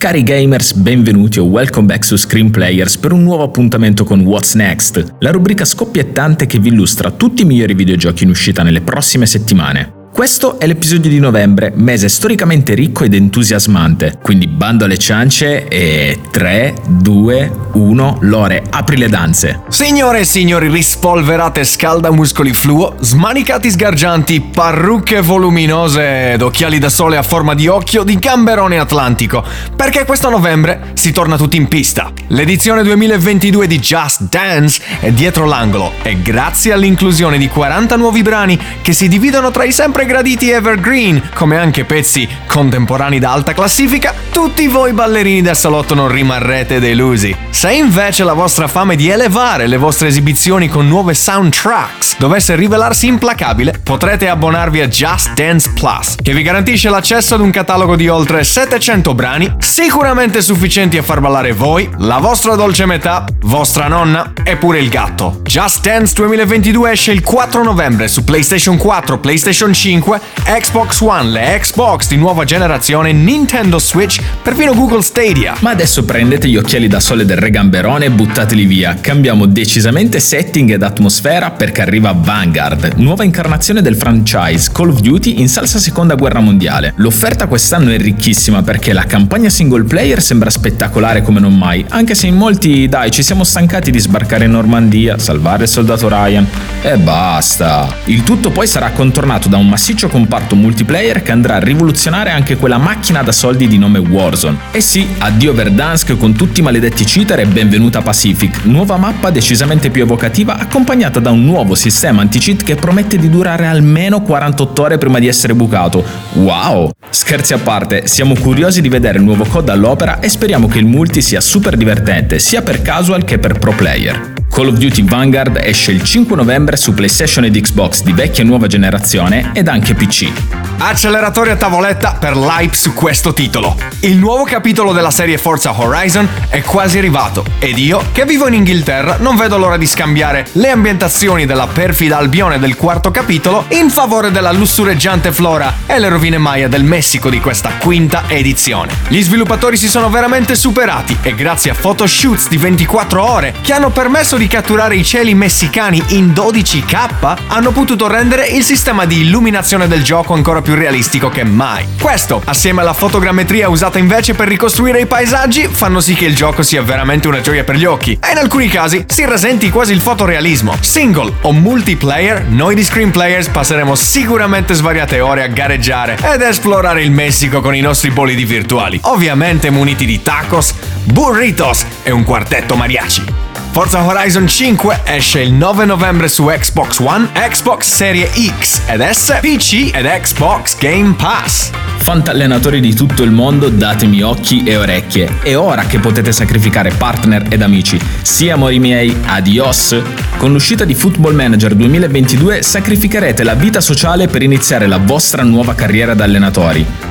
Cari gamers, benvenuti o welcome back su Screen Players per un nuovo appuntamento con What's Next, la rubrica scoppiettante che vi illustra tutti i migliori videogiochi in uscita nelle prossime settimane. Questo è l'episodio di novembre, mese storicamente ricco ed entusiasmante, quindi bando alle ciance e 3, 2, 1, Lore, apri le danze. Signore e signori, rispolverate scaldamuscoli fluo, smanicati sgargianti, parrucche voluminose ed occhiali da sole a forma di occhio di gamberone atlantico, perché questo novembre si torna tutti in pista. L'edizione 2022 di Just Dance è dietro l'angolo e grazie all'inclusione di 40 nuovi brani che si dividono tra i sempre sempre graditi evergreen, come anche pezzi contemporanei da alta classifica, tutti voi ballerini del salotto non rimarrete delusi. Se invece la vostra fame di elevare le vostre esibizioni con nuove soundtracks dovesse rivelarsi implacabile, potrete abbonarvi a Just Dance Plus, che vi garantisce l'accesso ad un catalogo di oltre 700 brani, sicuramente sufficienti a far ballare voi, la vostra dolce metà, vostra nonna e pure il gatto. Just Dance 2022 esce il 4 novembre su PlayStation 4, PlayStation 5, 5, Xbox One, le Xbox di nuova generazione, Nintendo Switch, perfino Google Stadia. Ma adesso prendete gli occhiali da sole del re gamberone e buttateli via. Cambiamo decisamente setting ed atmosfera perché arriva Vanguard, nuova incarnazione del franchise Call of Duty in salsa seconda guerra mondiale. L'offerta quest'anno è ricchissima perché la campagna single player sembra spettacolare come non mai, anche se in molti, dai, ci siamo stancati di sbarcare in Normandia, salvare il soldato Ryan e basta. Il tutto poi sarà contornato da un massiccio comparto multiplayer che andrà a rivoluzionare anche quella macchina da soldi di nome Warzone. E sì, addio Verdansk con tutti i maledetti cheater e benvenuta Pacific, nuova mappa decisamente più evocativa accompagnata da un nuovo sistema anti-cheat che promette di durare almeno 48 ore prima di essere bucato. Wow! Scherzi a parte, siamo curiosi di vedere il nuovo code all'opera e speriamo che il multi sia super divertente sia per casual che per pro player. Call of Duty Vanguard esce il 5 novembre su PlayStation ed Xbox di vecchia e nuova generazione ed anche PC. Acceleratori a tavoletta per l'hype su questo titolo. Il nuovo capitolo della serie Forza Horizon è quasi arrivato ed io, che vivo in Inghilterra, non vedo l'ora di scambiare le ambientazioni della perfida Albione del quarto capitolo in favore della lussureggiante flora e le rovine Maya del Messico di questa quinta edizione. Gli sviluppatori si sono veramente superati e grazie a photoshoots di 24 ore che hanno permesso di catturare i cieli messicani in 12K, hanno potuto rendere il sistema di illuminazione del gioco ancora più realistico che mai. Questo, assieme alla fotogrammetria usata invece per ricostruire i paesaggi, fanno sì che il gioco sia veramente una gioia per gli occhi e in alcuni casi si rasenti quasi il fotorealismo. Single o multiplayer, noi di Screen Players passeremo sicuramente svariate ore a gareggiare ed esplorare il Messico con i nostri bolidi virtuali, ovviamente muniti di tacos, burritos e un quartetto mariachi. Forza Horizon 5 esce il 9 novembre su Xbox One, Xbox Serie X ed S, PC ed Xbox Game Pass. Fantallenatori di tutto il mondo, datemi occhi e orecchie. È ora che potete sacrificare partner ed amici. Sì, amori miei, adios! Con l'uscita di Football Manager 2022 sacrificherete la vita sociale per iniziare la vostra nuova carriera da allenatori.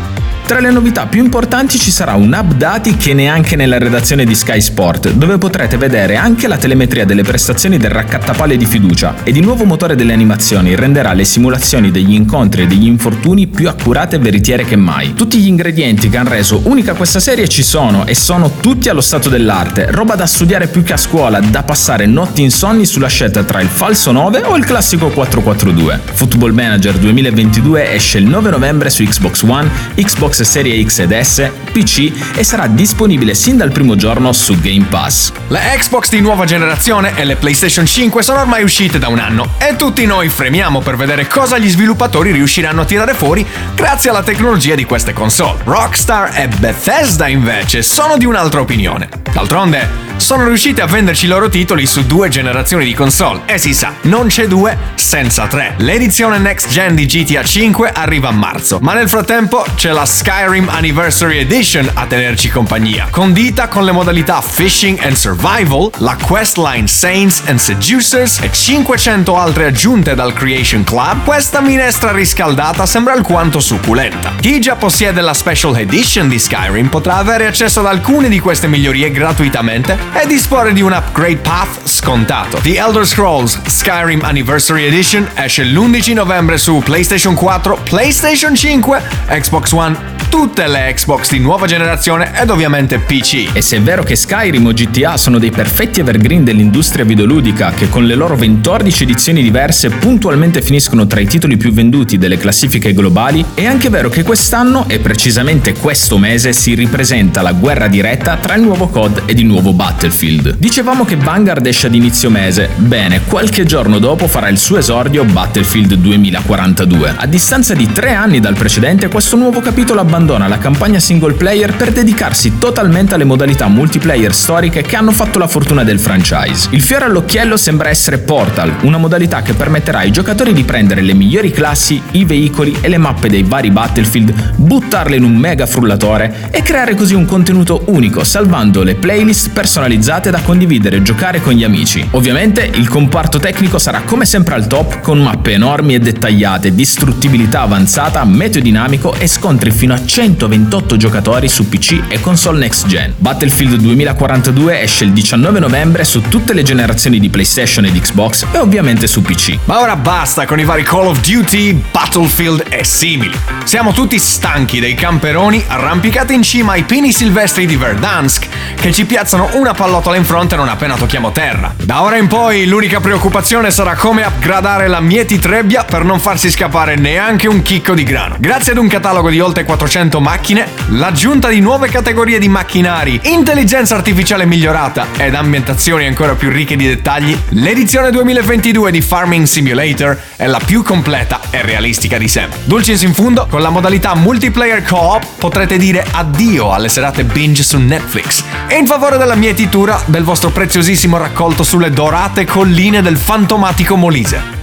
Tra le novità più importanti ci sarà un hub dati che neanche nella redazione di Sky Sport, dove potrete vedere anche la telemetria delle prestazioni del raccattapalle di fiducia ed il nuovo motore delle animazioni renderà le simulazioni degli incontri e degli infortuni più accurate e veritiere che mai. Tutti gli ingredienti che hanno reso unica questa serie ci sono e sono tutti allo stato dell'arte, roba da studiare più che a scuola, da passare notti insonni sulla scelta tra il falso 9 o il classico 442. Football Manager 2022 esce il 9 novembre su Xbox One, Xbox Serie X ed S, PC e sarà disponibile sin dal primo giorno su Game Pass. Le Xbox di nuova generazione e le PlayStation 5 sono ormai uscite da un anno e tutti noi fremiamo per vedere cosa gli sviluppatori riusciranno a tirare fuori grazie alla tecnologia di queste console. Rockstar e Bethesda invece sono di un'altra opinione. D'altronde, sono riusciti a venderci i loro titoli su due generazioni di console e si sa, non c'è due senza tre. L'edizione next gen di GTA 5 arriva a marzo, ma nel frattempo c'è la Skyrim Anniversary Edition a tenerci compagnia, condita con le modalità Fishing and Survival, la questline Saints and Seducers e 500 altre aggiunte dal Creation Club, questa minestra riscaldata sembra alquanto succulenta. Chi già possiede la Special Edition di Skyrim potrà avere accesso ad alcune di queste migliorie gratuitamente e disporre di un upgrade path scontato. The Elder Scrolls Skyrim Anniversary Edition esce l'11 novembre su PlayStation 4, PlayStation 5, Xbox One tutte le Xbox di nuova generazione ed ovviamente PC. E se è vero che Skyrim o GTA sono dei perfetti evergreen dell'industria videoludica che con le loro 14 edizioni diverse puntualmente finiscono tra i titoli più venduti delle classifiche globali, è anche vero che quest'anno e precisamente questo mese si ripresenta la guerra diretta tra il nuovo COD ed il nuovo Battlefield. Dicevamo che Vanguard esce ad inizio mese, bene, qualche giorno dopo farà il suo esordio Battlefield 2042. A distanza di tre anni dal precedente, questo nuovo capitolo abbandona la campagna single player per dedicarsi totalmente alle modalità multiplayer storiche che hanno fatto la fortuna del franchise. Il fiore all'occhiello sembra essere Portal, una modalità che permetterà ai giocatori di prendere le migliori classi, i veicoli e le mappe dei vari Battlefield, buttarle in un mega frullatore e creare così un contenuto unico, salvando le playlist personalizzate da condividere e giocare con gli amici. Ovviamente il comparto tecnico sarà come sempre al top, con mappe enormi e dettagliate, distruttibilità avanzata, meteo dinamico e scontri fino a 128 giocatori su PC e console next gen. Battlefield 2042 esce il 19 novembre su tutte le generazioni di PlayStation ed Xbox e ovviamente su PC. Ma ora basta con i vari Call of Duty, Battlefield e simili. Siamo tutti stanchi dei camperoni arrampicati in cima ai pini silvestri di Verdansk che ci piazzano una pallottola in fronte non appena tocchiamo terra. Da ora in poi l'unica preoccupazione sarà come upgradare la Mieti Trebbia per non farsi scappare neanche un chicco di grano. Grazie ad un catalogo di oltre 400 400 macchine, l'aggiunta di nuove categorie di macchinari, intelligenza artificiale migliorata ed ambientazioni ancora più ricche di dettagli, l'edizione 2022 di Farming Simulator è la più completa e realistica di sempre. Dulcis in fundo, con la modalità multiplayer co-op potrete dire addio alle serate binge su Netflix e in favore della mietitura del vostro preziosissimo raccolto sulle dorate colline del fantomatico Molise.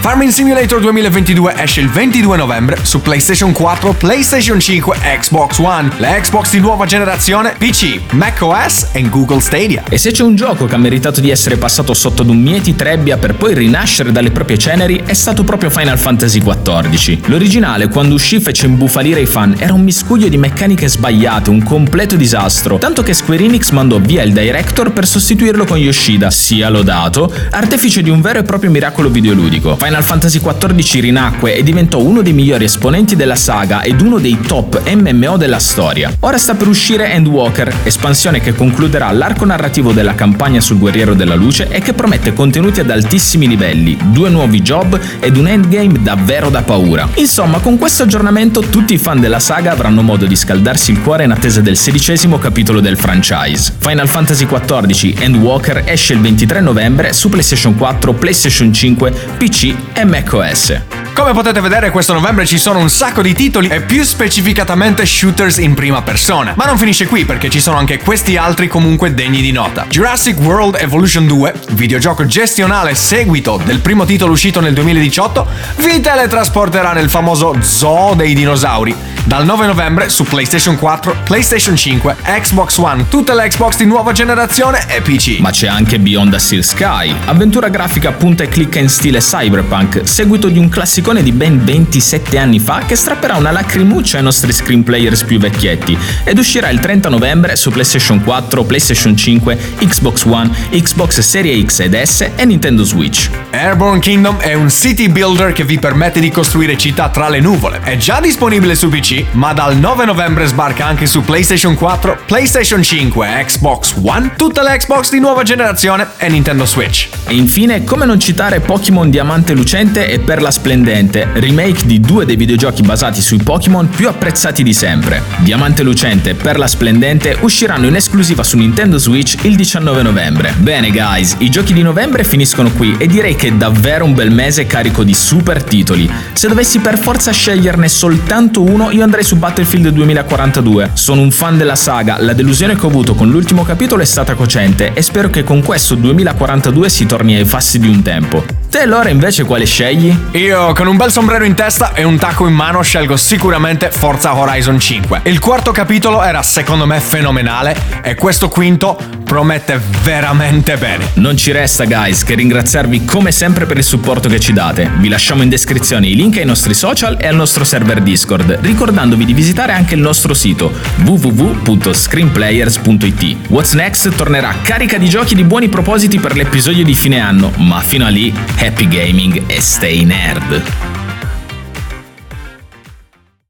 Farming Simulator 2022 esce il 22 novembre su PlayStation 4, PlayStation 5, Xbox One, le Xbox di nuova generazione, PC, macOS e Google Stadia. E se c'è un gioco che ha meritato di essere passato sotto ad un mieti trebbia per poi rinascere dalle proprie ceneri è stato proprio Final Fantasy XIV. L'originale, quando uscì, fece imbufalire i fan, era un miscuglio di meccaniche sbagliate, un completo disastro, tanto che Square Enix mandò via il director per sostituirlo con Yoshida, sia lodato, artefice di un vero e proprio miracolo videoludico. Final Fantasy XIV rinacque e diventò uno dei migliori esponenti della saga ed uno dei top MMO della storia. Ora sta per uscire Endwalker, espansione che concluderà l'arco narrativo della campagna sul Guerriero della Luce e che promette contenuti ad altissimi livelli, due nuovi job ed un endgame davvero da paura. Insomma, con questo aggiornamento tutti i fan della saga avranno modo di scaldarsi il cuore in attesa del sedicesimo capitolo del franchise. Final Fantasy XIV Endwalker esce il 23 novembre su PlayStation 4, PlayStation 5, PC macOS. Come potete vedere questo novembre ci sono un sacco di titoli e più specificatamente shooters in prima persona. Ma non finisce qui perché ci sono anche questi altri comunque degni di nota. Jurassic World Evolution 2, videogioco gestionale seguito del primo titolo uscito nel 2018, vi teletrasporterà nel famoso zoo dei dinosauri dal 9 novembre su PlayStation 4, PlayStation 5, Xbox One, tutte le Xbox di nuova generazione e PC. Ma c'è anche Beyond the Steel Sky, avventura grafica punta e clicca in stile cyberpunk, seguito di un classicone di ben 27 anni fa che strapperà una lacrimuccia ai nostri screen players più vecchietti ed uscirà il 30 novembre su PlayStation 4, PlayStation 5, Xbox One, Xbox Series X ed S e Nintendo Switch. Airborne Kingdom è un city builder che vi permette di costruire città tra le nuvole. È già disponibile su PC ma dal 9 novembre sbarca anche su PlayStation 4, PlayStation 5, Xbox One, tutte le Xbox di nuova generazione e Nintendo Switch. E infine, come non citare Pokémon Diamante Lucente e Perla Splendente, remake di due dei videogiochi basati sui Pokémon più apprezzati di sempre. Diamante Lucente e Perla Splendente usciranno in esclusiva su Nintendo Switch il 19 novembre. Bene guys, i giochi di novembre finiscono qui e direi che è davvero un bel mese carico di super titoli. Se dovessi per forza sceglierne soltanto uno, io andrei su Battlefield 2042. Sono un fan della saga, la delusione che ho avuto con l'ultimo capitolo è stata cocente e spero che con questo 2042 si torni ai fassi di un tempo. Te allora invece quale scegli? Io con un bel sombrero in testa e un tacco in mano scelgo sicuramente Forza Horizon 5. Il quarto capitolo era secondo me fenomenale e questo quinto promette veramente bene. Non ci resta guys che ringraziarvi come sempre per il supporto che ci date. Vi lasciamo in descrizione i link ai nostri social e al nostro server Discord, ricordandovi di visitare anche il nostro sito www.screenplayers.it. What's Next tornerà carica di giochi di buoni propositi per l'episodio di fine anno, ma fino a lì happy gaming e stay nerd.